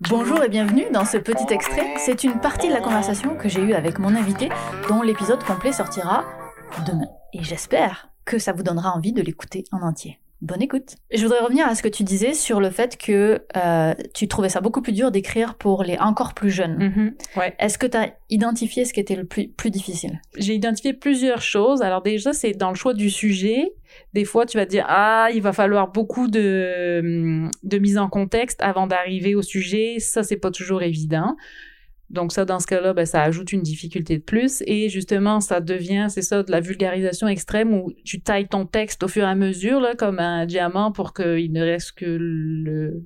Bonjour et bienvenue dans ce petit extrait. C'est une partie de la conversation que j'ai eue avec mon invité, dont l'épisode complet sortira demain. Et j'espère que ça vous donnera envie de l'écouter en entier. Bonne écoute. Je voudrais revenir à ce que tu disais sur le fait que euh, tu trouvais ça beaucoup plus dur d'écrire pour les encore plus jeunes. Mm-hmm. Ouais. Est-ce que tu as identifié ce qui était le plus, plus difficile? J'ai identifié plusieurs choses. Alors déjà, c'est dans le choix du sujet. Des fois, tu vas te dire, ah, il va falloir beaucoup de, de mise en contexte avant d'arriver au sujet. Ça, c'est pas toujours évident. Donc ça, dans ce cas-là, ben, ça ajoute une difficulté de plus. Et justement, ça devient, c'est ça, de la vulgarisation extrême où tu tailles ton texte au fur et à mesure, là, comme un diamant, pour qu'il ne reste que le,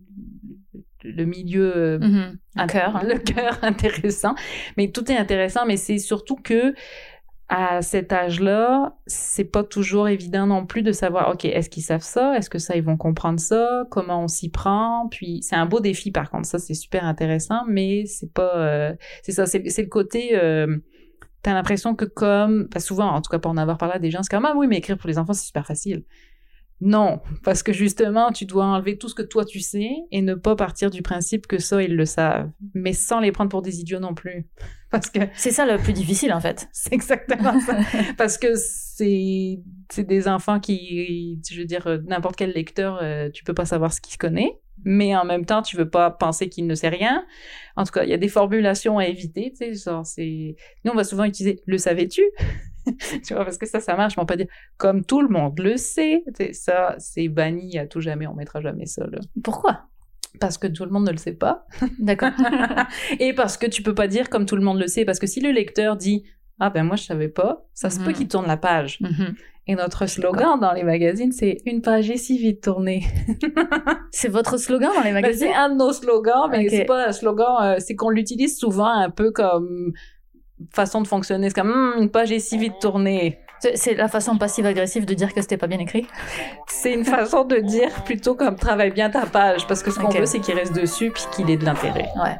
le milieu, mm-hmm. un cœur, le cœur intéressant. Mais tout est intéressant, mais c'est surtout que à cet âge-là, c'est pas toujours évident non plus de savoir, OK, est-ce qu'ils savent ça? Est-ce que ça, ils vont comprendre ça? Comment on s'y prend? Puis, c'est un beau défi, par contre. Ça, c'est super intéressant, mais c'est pas, euh, c'est ça, c'est, le côté, euh, t'as l'impression que comme, pas souvent, en tout cas, pour en avoir parlé à des gens, c'est comme, ah oui, mais écrire pour les enfants, c'est super facile. Non, parce que justement, tu dois enlever tout ce que toi tu sais et ne pas partir du principe que ça, ils le savent. Mais sans les prendre pour des idiots non plus. Parce que. C'est ça le plus difficile, en fait. C'est exactement ça. parce que c'est, c'est des enfants qui, je veux dire, n'importe quel lecteur, euh, tu peux pas savoir ce qu'il connaît. Mais en même temps, tu veux pas penser qu'il ne sait rien. En tout cas, il y a des formulations à éviter, tu sais, genre, c'est, nous, on va souvent utiliser le savais-tu? tu vois, parce que ça, ça marche. Mais on peut dire, comme tout le monde le sait, ça, c'est banni à tout jamais. On mettra jamais ça, là. Pourquoi? Parce que tout le monde ne le sait pas. D'accord. et parce que tu peux pas dire comme tout le monde le sait. Parce que si le lecteur dit, ah ben moi je savais pas, ça se peut mhm. qu'il tourne la page. Mhm. Et notre slogan dans les magazines, c'est une page est si vite tournée. c'est votre slogan dans les ben, magazines? C'est un de nos slogans, mais c'est pas un slogan, euh, c'est qu'on l'utilise souvent un peu comme façon de fonctionner. C'est comme hmm, une page est si vite tournée. C'est la façon passive-agressive de dire que c'était pas bien écrit? C'est une façon de dire plutôt comme travaille bien ta page, parce que ce qu'on veut, c'est qu'il reste dessus puis qu'il ait de l'intérêt. Ouais.